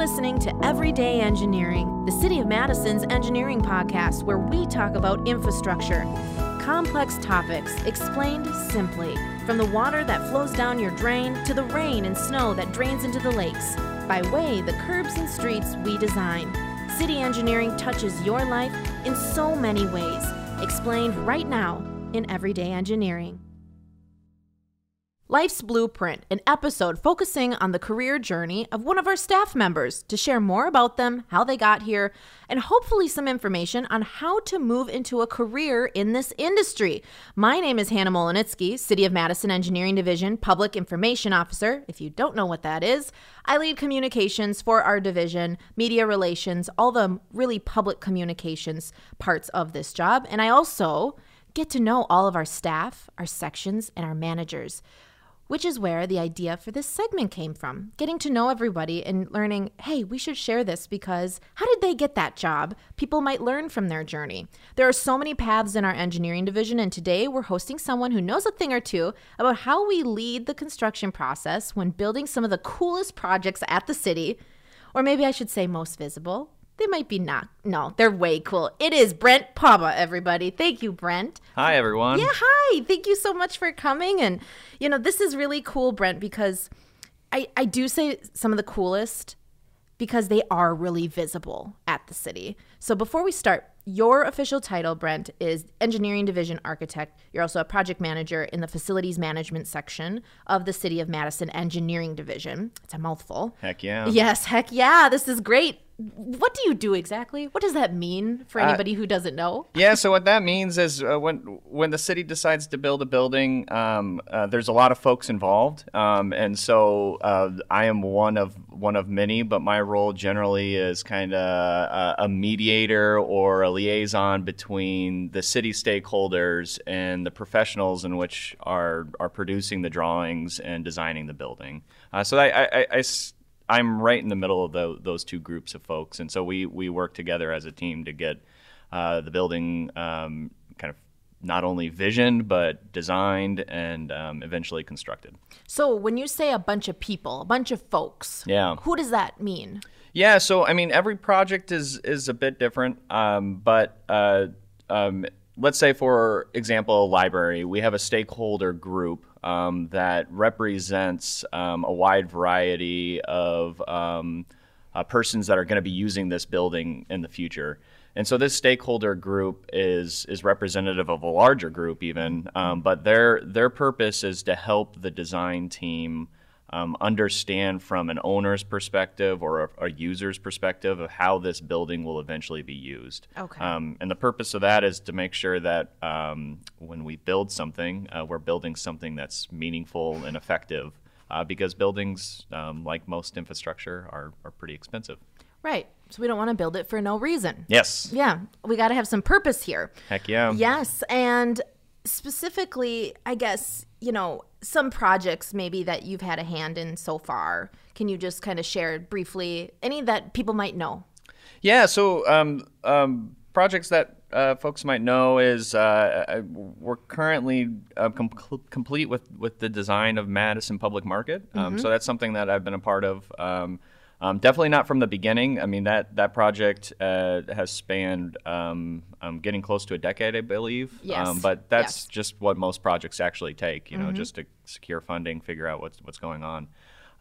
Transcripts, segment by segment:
listening to Everyday Engineering, the City of Madison's engineering podcast where we talk about infrastructure. Complex topics explained simply, from the water that flows down your drain to the rain and snow that drains into the lakes, by way the curbs and streets we design. City engineering touches your life in so many ways, explained right now in Everyday Engineering. Life's Blueprint, an episode focusing on the career journey of one of our staff members to share more about them, how they got here, and hopefully some information on how to move into a career in this industry. My name is Hannah Mohelnitzky, City of Madison Engineering Division Public Information Officer. If you don't know what that is, I lead communications for our division, media relations, all the really public communications parts of this job. And I also get to know all of our staff, our sections, and our managers which is where the idea for this segment came from. Getting to know everybody and learning, hey, we should share this because how did they get that job? People might learn from their journey. There are so many paths in our engineering division, and today we're hosting someone who knows a thing or two about how we lead the construction process when building some of the coolest projects at the city, or maybe I should say most visible, they might be not. No, they're way cool. It is Brent Pauba, everybody. Thank you, Brent. Hi, everyone. Yeah, hi. Thank you so much for coming. And, you know, this is really cool, Brent, because I, I do say some of the coolest because they are really visible at the city. So before we start, your official title, Brent, is Engineering Division Architect. You're also a project manager in the Facilities Management section of the City of Madison Engineering Division. It's a mouthful. Heck yeah. Yes, heck yeah. This is great what do you do exactly? What does that mean for uh, anybody uh, who doesn't know? Yeah, so what that means is uh, when when the city decides to build a building, um, uh, there's a lot of folks involved, um, and so uh, I am one of one of many. But my role generally is kind of a, mediator or a liaison between the city stakeholders and the professionals in which are are producing the drawings and designing the building. Uh, so I, I, I I'm right in the middle of the, those two groups of folks, and so we we work together as a team to get uh, the building um, kind of not only visioned but designed and um, eventually constructed. So when you say a bunch of people, a bunch of folks, yeah, who does that mean? Yeah, so I mean every project is is a bit different, um, but uh, um, let's say for example, a library, we have a stakeholder group um, that represents um, a wide variety of um, uh, persons that are going to be using this building in the future. And so this stakeholder group is is representative of a larger group, even, um, but their their purpose is to help the design team um, understand from an owner's perspective or a, a, user's perspective of how this building will eventually be used. Okay. Um, and the purpose of that is to make sure that um, when we build something, uh, we're building something that's meaningful and effective. Uh, because buildings, um, like most infrastructure, are, are pretty expensive. Right. So we don't want to build it for no reason. Yes. Yeah. We got to have some purpose here. Heck yeah. Yes. And specifically, I guess, you know, some projects maybe that you've had a hand in so far. Can you just kind of share briefly any that people might know? Yeah, so um, um, projects that uh, folks might know is uh, we're currently uh, com- complete with, with the design of Madison Public Market. Um, mm-hmm. So that's something that I've been a part of. Um, um, definitely not from the beginning. I mean that that project uh, has spanned um, um, getting close to a decade, I believe. Yes. Um, but that's yes. just what most projects actually take. You know, mm-hmm. just to secure funding, figure out what's what's going on.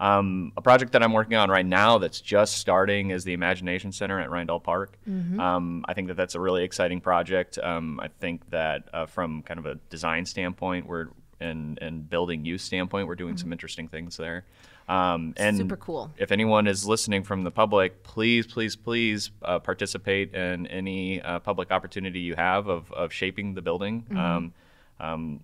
Um, a project that I'm working on right now that's just starting is the Imagination Center at Reindahl Park. Mm-hmm. Um, I think that that's a really exciting project. Um, I think that uh, from kind of a design standpoint, we're and and building use standpoint, we're doing mm-hmm. some interesting things there. Um, and super cool. If anyone is listening from the public, please, please, please uh, participate in any uh, public opportunity you have of, of shaping the building. Mm-hmm. Um, um,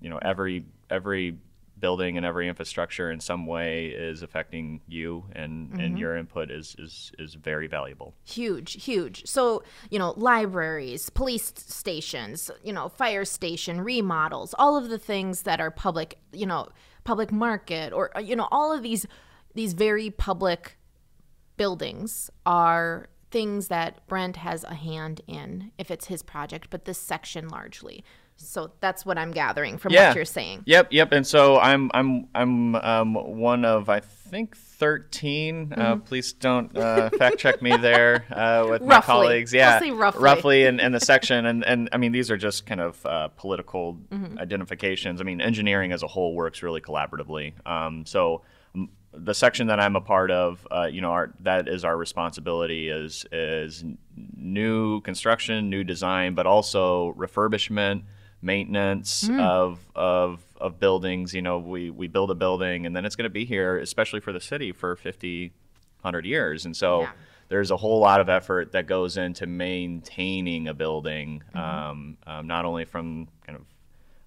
you know, every every building and every infrastructure in some way is affecting you and, mm-hmm. and your input is, is is very valuable huge huge so you know libraries police stations you know fire station remodels all of the things that are public you know public market or uh, you know all of these these very public buildings are things that Brent has a hand in if it's his project, but this section largely. So that's what I'm gathering from Yeah. what you're saying. Yep, yep. And so I'm I'm I'm um, one of I think 13. Uh, please don't uh, fact check me there uh, with my Mm-hmm. Colleagues. Yeah, say roughly. in, in the section. And and I mean these are just kind of uh, political Mm-hmm. identifications. I mean engineering as a whole works really collaboratively. Um, so. the section that I'm a part of, uh, you know, our, that is our responsibility is is new construction, new design, but also refurbishment, maintenance Hmm. of of of buildings. You know, we we build a building and then it's going to be here, especially for the city, for 50, 100 years, and so. Yeah. There's a whole lot of effort that goes into maintaining a building, Mm-hmm. um, um, not only from kind of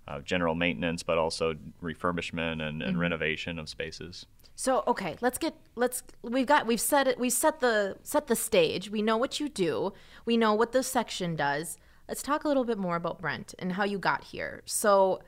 uh, general maintenance, but also refurbishment and, Mm-hmm. and renovation of spaces. So okay, let's get let's we've got we've set it we've set the set the stage. We know what you do. We know what the section does. Let's talk a little bit more about Brent and how you got here. So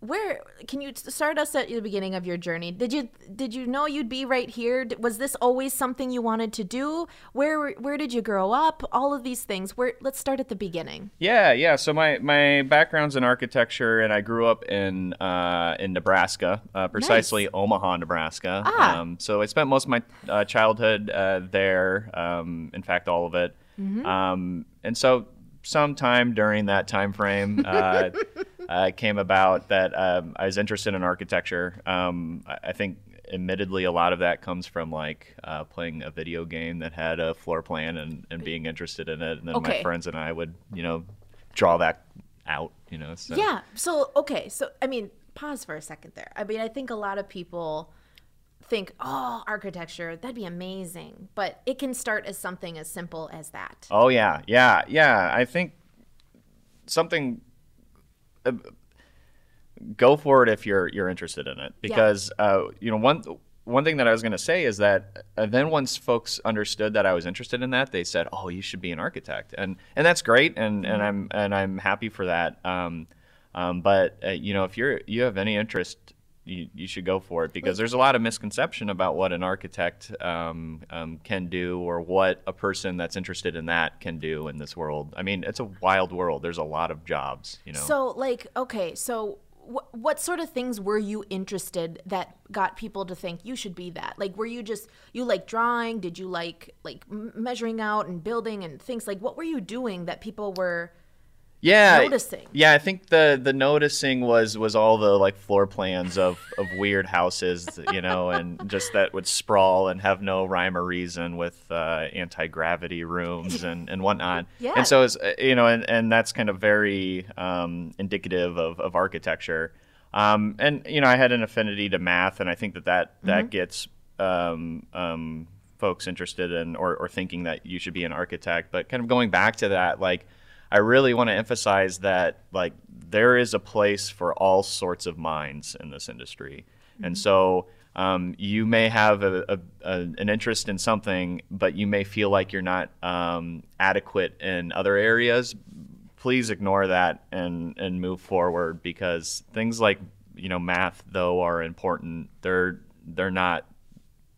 where can you start us at the beginning of your journey? Did you did you know you'd be right here? Was this always something you wanted to do? Where where did you grow up? All of these things. Where let's start at the beginning. Yeah, yeah. So my, my background's in architecture, and I grew up in uh, in Nebraska, uh, precisely Omaha, Nebraska. Ah. Um, so I spent most of my uh, childhood uh, there. Um, in fact, all of it. Um, and so sometime during that time frame, uh, uh, came about that um, I was interested in architecture. Um, I, I think. Admittedly, a lot of that comes from like uh, playing a video game that had a floor plan and, and being interested in it, and then Okay. my friends and I would, you know, draw that out, you know. So. Yeah. So okay. So I mean, pause for a second there. I mean, I think a lot of people think, "Oh, architecture, that'd be amazing," but it can start as something as simple as that. Oh yeah, yeah, yeah. I think something. Uh, go for it if you're you're interested in it, because uh, you know one one thing that I was going to say is that uh, then once folks understood that I was interested in that, they said, "Oh, you should be an architect," and and that's great, and and I'm and I'm happy for that. Um, um, but uh, you know, if you're you have any interest. You, you should go for it because there's a lot of misconception about what an architect um, um, can do or what a person that's interested in that can do in this world. I mean, it's a wild world. There's a lot of jobs, you know. So, like, okay, so wh- what sort of things were you interested that got people to think you should be that? Like, were you just you like drawing? Did you like like measuring out and building and things? Like, what were you doing that people were? Yeah noticing. yeah i think the the noticing was was all the like floor plans of of weird houses you know and just that would sprawl and have no rhyme or reason with uh, anti-gravity rooms and and whatnot Yeah. and so it's uh, you know and and that's kind of very um, indicative of of architecture um, and you know i had an affinity to math and i think that that that gets um, um, folks interested in or, or thinking that you should be an architect but kind of going back to that like I really want to emphasize that like there is a place for all sorts of minds in this industry, and so um, you may have a, a, a, an interest in something, but you may feel like you're not um, adequate in other areas. Please ignore that and and move forward because things like you know math though are important. They're they're not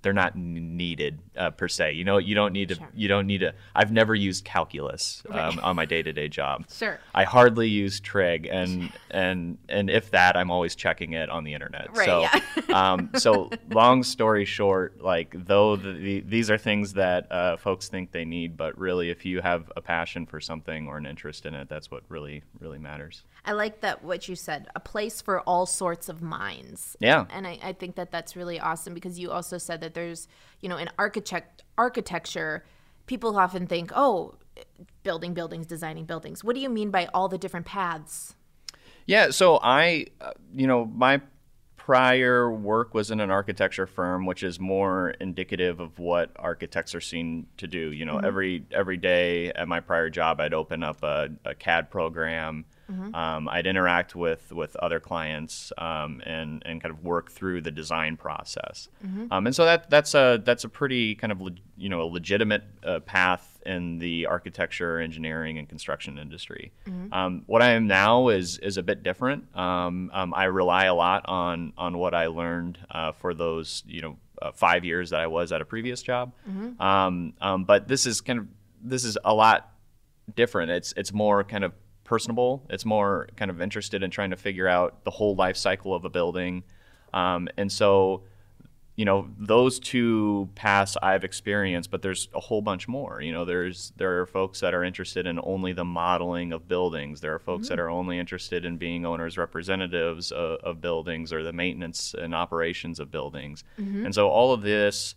they're not needed uh, per se. You know, you don't need to. Sure. You don't need to. I've never used calculus um, on my day-to-day job. Sure. I hardly use trig, and and and if that, I'm always checking it on the internet. Right, So, yeah. um, so long story short, like though the, the, these are things that uh, folks think they need, but really, if you have a passion for something or an interest in it, that's what really really matters. I like that what you said, a place for all sorts of minds. Yeah. And I, I think that that's really awesome because you also said that there's, you know, in architect architecture, people often think, oh, building buildings, designing buildings. What do you mean by all the different paths? Yeah, so I, uh, you know, my prior work was in an architecture firm, which is more indicative of what architects are seen to do. You know, every every day at my prior job, I'd open up a, a CAD program. Um, I'd interact with with other clients um, and and kind of work through the design process. Um, and so that that's a that's a pretty kind of leg- you know a legitimate uh, path in the architecture, engineering, and construction industry. Um, what I am now is is a bit different. Um, um, I rely a lot on on what I learned uh, for those you know uh, five years that I was at a previous job. Um, um, but this is kind of this is a lot different. It's it's more kind of personable. It's more kind of interested in trying to figure out the whole life cycle of a building. Um, and so, you know, those two paths I've experienced, but there's a whole bunch more. You know, there's there are folks that are interested in only the modeling of buildings. There are folks that are only interested in being owners representatives of, of buildings or the maintenance and operations of buildings. And so all of this.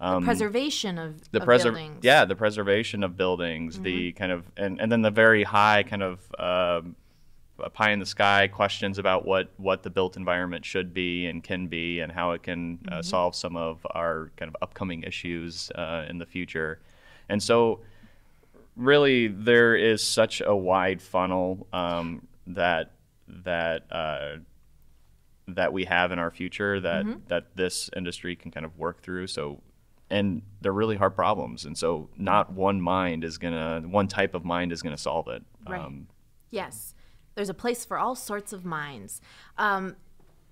Um, Preservation of, the of preser- buildings. yeah the preservation of buildings the kind of and, and then the very high kind of um, pie in the sky questions about what what the built environment should be and can be and how it can uh, solve some of our kind of upcoming issues uh, in the future and so really there is such a wide funnel um, that that uh, that we have in our future that Mm-hmm. that this industry can kind of work through. So, and they're really hard problems, and so not one mind is gonna, one type of mind is gonna solve it. Um, Right. Yes, there's a place for all sorts of minds. Um,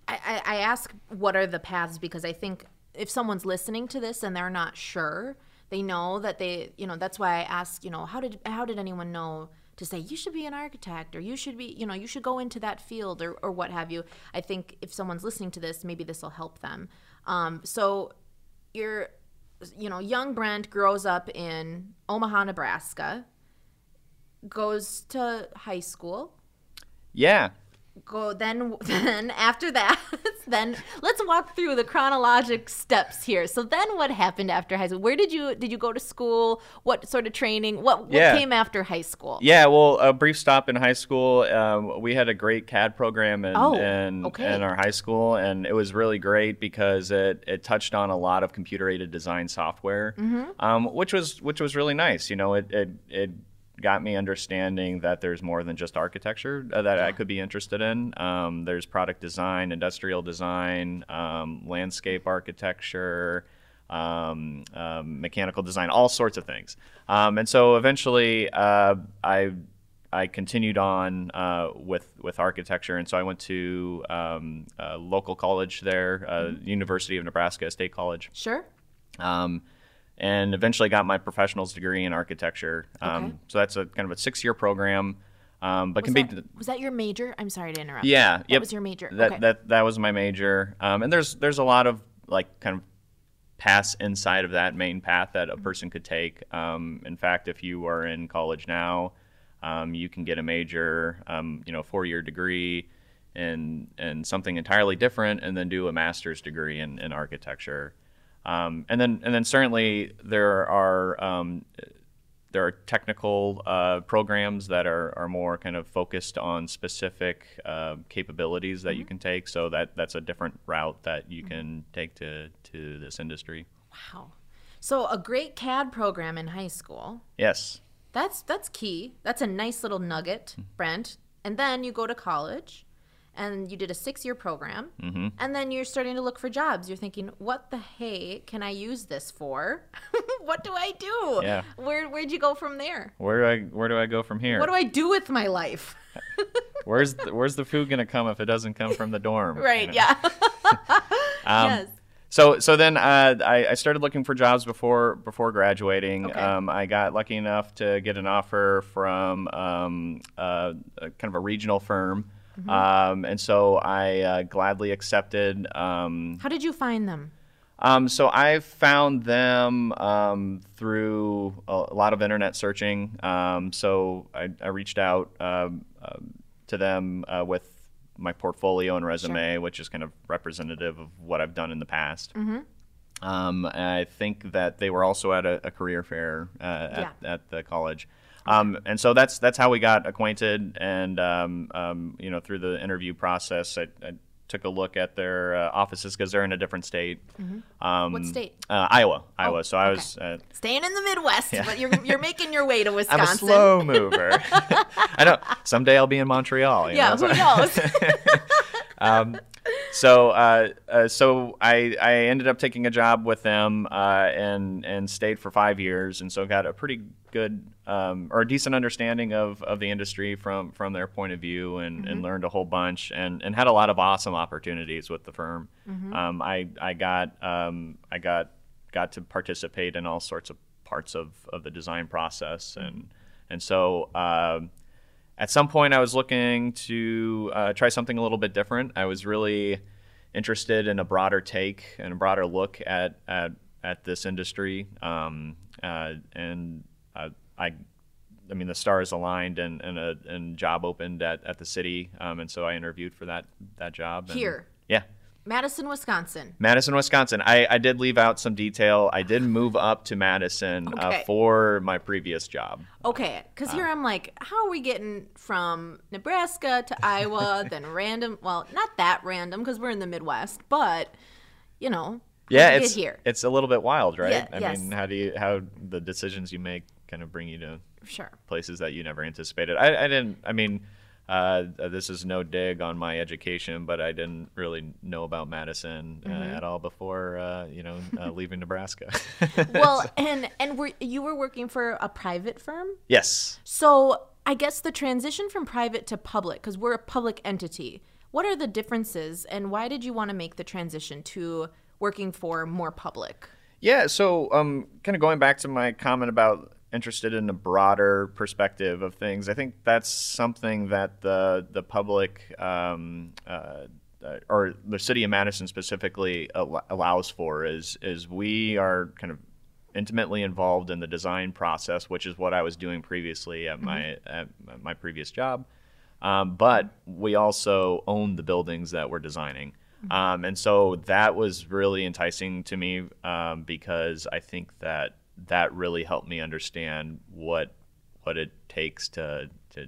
I, I, I ask what are the paths because I think if someone's listening to this and they're not sure, they know that they, you know, that's why I ask, you know, how did how did anyone know to say you should be an architect or you should be, you know, you should go into that field or or what have you. I think if someone's listening to this, maybe this will help them. Um, so you're, you know, young Brent grows up in Omaha, Nebraska goes to high school. Yeah, go then then after that then let's walk through the chronologic steps here so then what happened after high school where did you did you go to school what sort of training what, what Yeah. came after high school Yeah, well, a brief stop in high school. Um, we had a great CAD program in, Oh, in, okay. in our high school, and it was really great because it, it touched on a lot of computer aided design software, Mm-hmm. um, which was which was really nice. You know, it, it it got me understanding that there's more than just architecture uh, that I could be interested in. Um, there's product design, industrial design, um, landscape architecture um, um, mechanical design, all sorts of things. Um, and so eventually, uh, I I continued on uh, with with architecture, and so I went to um, a local college there, uh, University of Nebraska State College, sure. Um, and eventually got my professional's degree in architecture. Um, Okay. So that's a kind of a six year program, um, but was can be that, was that your major i'm sorry to interrupt yeah, that yep. was your major That okay that that was my major. Um, and there's there's a lot of like kind of paths inside of that main path that Mm-hmm. a person could take. Um, in fact, if you are in college now, um, you can get a major, um, you know, four year degree And, in something entirely different, and then do a master's degree in, in architecture. Um, and then and then certainly there are um, there are technical uh, programs that are, are more kind of focused on specific uh, capabilities that you can take. So that that's a different route that you can take to to this industry. wow so a great cad program in high school Yes. That's that's key. That's a nice little nugget, Brent. And then you go to college, and you did a six-year program, Mm-hmm. and then you're starting to look for jobs. You're thinking, "What the hey can I use this for? what do I do? Yeah. Where where'd you go from there? Where do I where do I go from here? What do I do with my life? where's the, where's the food gonna come if it doesn't come from the dorm? you right? know? Yeah. Um, yes. So so then uh, I, I started looking for jobs before before graduating. Okay. Um, I got lucky enough to get an offer from um, uh, a, kind of a regional firm, Mm-hmm. um, and so I uh, gladly accepted. Um, How did you find them? um, so I found them um, through a, a lot of internet searching. Um, so I, I reached out um, um, to them uh, with my portfolio and resume, which is kind of representative of what I've done in the past. Um, and I think that they were also at a, a career fair uh, at, at the college. Um, and so that's that's how we got acquainted, and um, um, you know through the interview process, I, I took a look at their uh, offices because they're in a different state. Um, What state? Uh, Iowa, Iowa. Oh, so I okay. was. Uh, Staying in the Midwest, but you're you're making your way to Wisconsin. I'm a slow mover. I know. Someday I'll be in Montreal. Yeah, know, who so- knows? so uh, uh, so I, I ended up taking a job with them uh, and and stayed for five years and so got a pretty good um, or a decent understanding of, of the industry from from their point of view and, and learned a whole bunch and, and had a lot of awesome opportunities with the firm. Um, I I got um, I got got to participate in all sorts of parts of, of the design process and and so. um at some point, I was looking to uh, try something a little bit different. I was really interested in a broader take and a broader look at at, at this industry, um, uh, and uh, I. I mean, the stars aligned and, and a and job opened at, at the city, um, and so I interviewed for that that job. and- Here. yeah, Madison, Wisconsin. Madison, Wisconsin. I, I did leave out some detail. I did move up to Madison uh, for my previous job. Okay, because Uh. here I'm like, how are we getting from Nebraska to Iowa, then random? Well, not that random because we're in the Midwest, but you know, Yeah, it's here. it's a little bit wild, right? Yeah, I yes. mean, how do you how the decisions you make kind of bring you to Sure. places that you never anticipated? I, I didn't. I mean, uh, this is no dig on my education, but I didn't really know about Madison uh, Mm-hmm. at all before uh, you know uh, leaving Nebraska. Well, and and were you were working for a private firm? yes. So I guess the transition from private to public, because we're a public entity. What are the differences, and why did you want to make the transition to working for more public? Yeah, so um, kind of going back to my comment about interested in a broader perspective of things, I think that's something that the the public um, uh, uh, or the city of Madison specifically al- allows for is is we are kind of intimately involved in the design process, which is what I was doing previously at my at my previous job. Um, but we also own the buildings that we're designing. Um, and so that was really enticing to me um, because I think that that really helped me understand what what it takes to to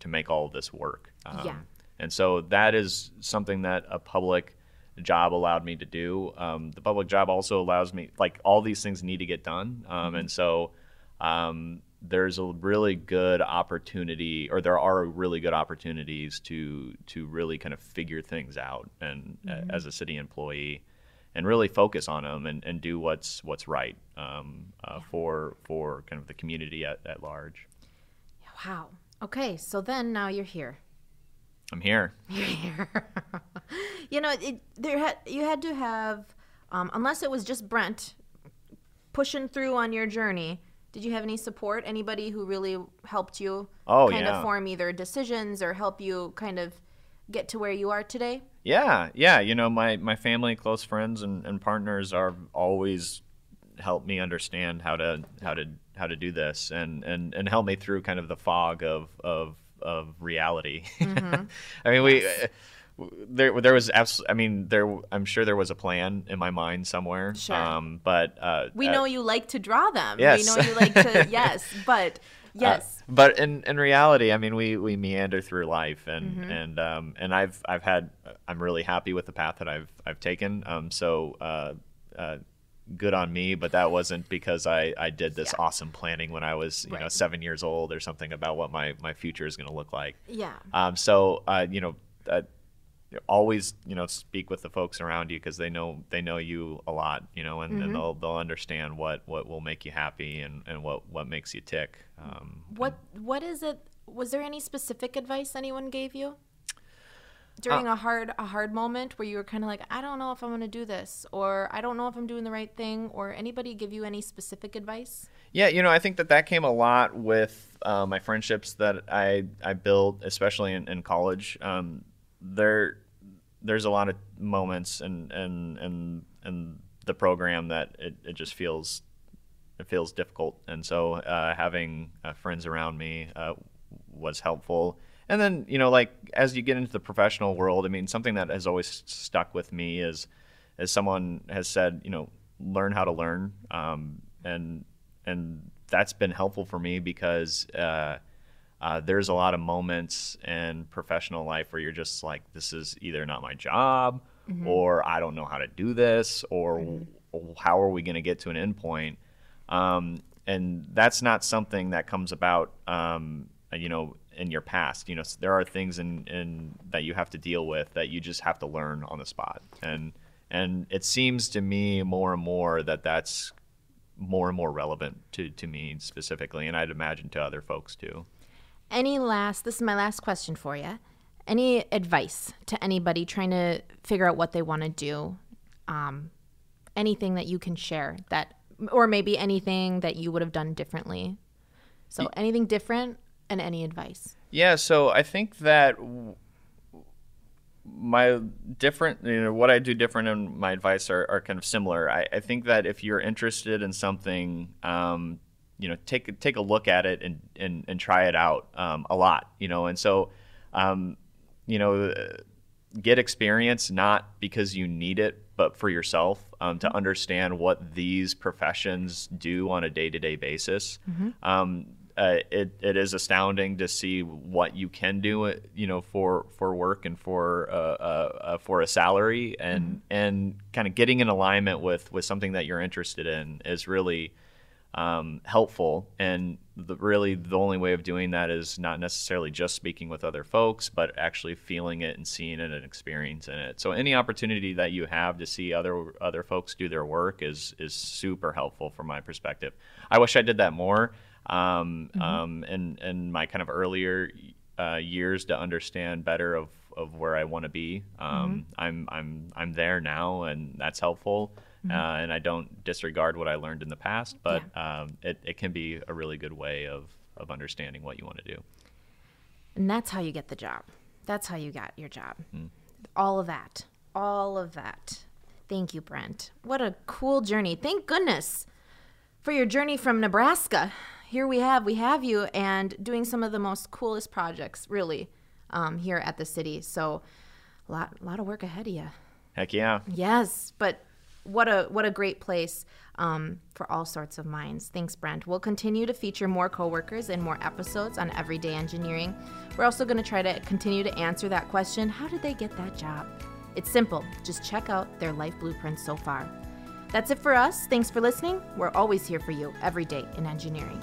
to make all of this work. Um, Yeah. And so that is something that a public job allowed me to do. Um, the public job also allows me, like, all these things need to get done. Um, And so um, there's a really good opportunity, or there are really good opportunities to to really kind of figure things out, and uh, as a city employee, and really focus on them and, and do what's what's right um, uh, for for kind of the community at, at large. Wow. Okay, so then now you're here. I'm here. You're here. you know, it, there had you had to have, um, unless it was just Brent pushing through on your journey. Did you have any support? Anybody who really helped you Oh, kind yeah. of form either decisions or help you kind of get to where you are today? Yeah, yeah. You know, my, my family, close friends, and, and partners are always helped me understand how to how to how to do this and, and, and help me through kind of the fog of of, of reality. I mean, we uh, there there was absolutely. I mean, there I'm sure there was a plan in my mind somewhere. Sure. Um, but uh, We uh, know you like to draw them. Yes. We know you like to yes, but yes. Uh, but in, in reality, I mean, we, we meander through life, and Mm-hmm. and um, and I've I've had I'm really happy with the path that I've I've taken. Um, so uh, uh, good on me. But that wasn't because I, I did this Yeah. awesome planning when I was you know seven years old or something about what my my future is going to look like. yeah. Um, so uh, you know, uh, always you know speak with the folks around you because they know they know you a lot, you know, and, Mm-hmm. and they'll they'll understand what what will make you happy and, and what what makes you tick. Um, What what is it? Was there any specific advice anyone gave you Uh, during a hard a hard moment where you were kind of like, I don't know if I'm going to do this, or I don't know if I'm doing the right thing, or anybody give you any specific advice? Yeah, you know, I think that that came a lot with uh, my friendships that I I built, especially in, in college. Um, there, there's a lot of moments and and and and the program that it, it just feels it feels difficult, and so uh, having uh, friends around me uh, was helpful. And then you know, like as you get into the professional world, I mean, something that has always stuck with me is, as someone has said, you know, learn how to learn, um, and and that's been helpful for me because uh, there's a lot of moments in professional life where you're just like, this is either not my job, or I don't know how to do this, or how are we going to get to an endpoint? Um, and that's not something that comes about, um, you know, in your past. You know, there are things in, in that you have to deal with that you just have to learn on the spot. And and it seems to me more and more that that's more and more relevant to, to me specifically, and I'd imagine to other folks too. Any last? This is my last question for you. Any advice to anybody trying to figure out what they want to do? Um, anything that you can share that, or maybe anything that you would have done differently. So anything different and any advice? Yeah, so I think that my different, you know, what I do different and my advice are, are kind of similar. I, I think that if you're interested in something, um, you know, take take a look at it and and, and try it out um, a lot, you know, and so, um, you know, get experience not because you need it, but for yourself um, to understand what these professions do on a day to day basis. Mm-hmm. Um, uh, it, it is astounding to see what you can do, uh, you know, for, for work and for uh, uh, uh for a salary, and mm-hmm. and kind of getting in alignment with with something that you're interested in is really um, helpful. And the, really, the only way of doing that is not necessarily just speaking with other folks, but actually feeling it and seeing it and experiencing it. So any opportunity that you have to see other other folks do their work is is super helpful from my perspective. I wish I did that more um, mm-hmm. um, in, in my kind of earlier uh, years to understand better of, of where I want to be. Um, mm-hmm. I'm, I'm, I'm there now, and that's helpful. Mm-hmm. Uh, and I don't disregard what I learned in the past, but yeah. um, it, it can be a really good way of, of understanding what you want to do. And that's how you get the job. That's how you got your job. Mm. All of that. All of that. Thank you, Brent. What a cool journey. Thank goodness for your journey from Nebraska here we have we have you and doing some of the most coolest projects really um, here at the city. So a lot a lot of work ahead of you. Heck yeah. Yes, but what a what a great place um, for all sorts of minds. Thanks, Brent. We'll continue to feature more coworkers in more episodes on everyday engineering. We're also going to try to continue to answer that question: How did they get that job? It's simple. Just check out their life blueprint so far. That's it for us. Thanks for listening. We're always here for you every day in engineering.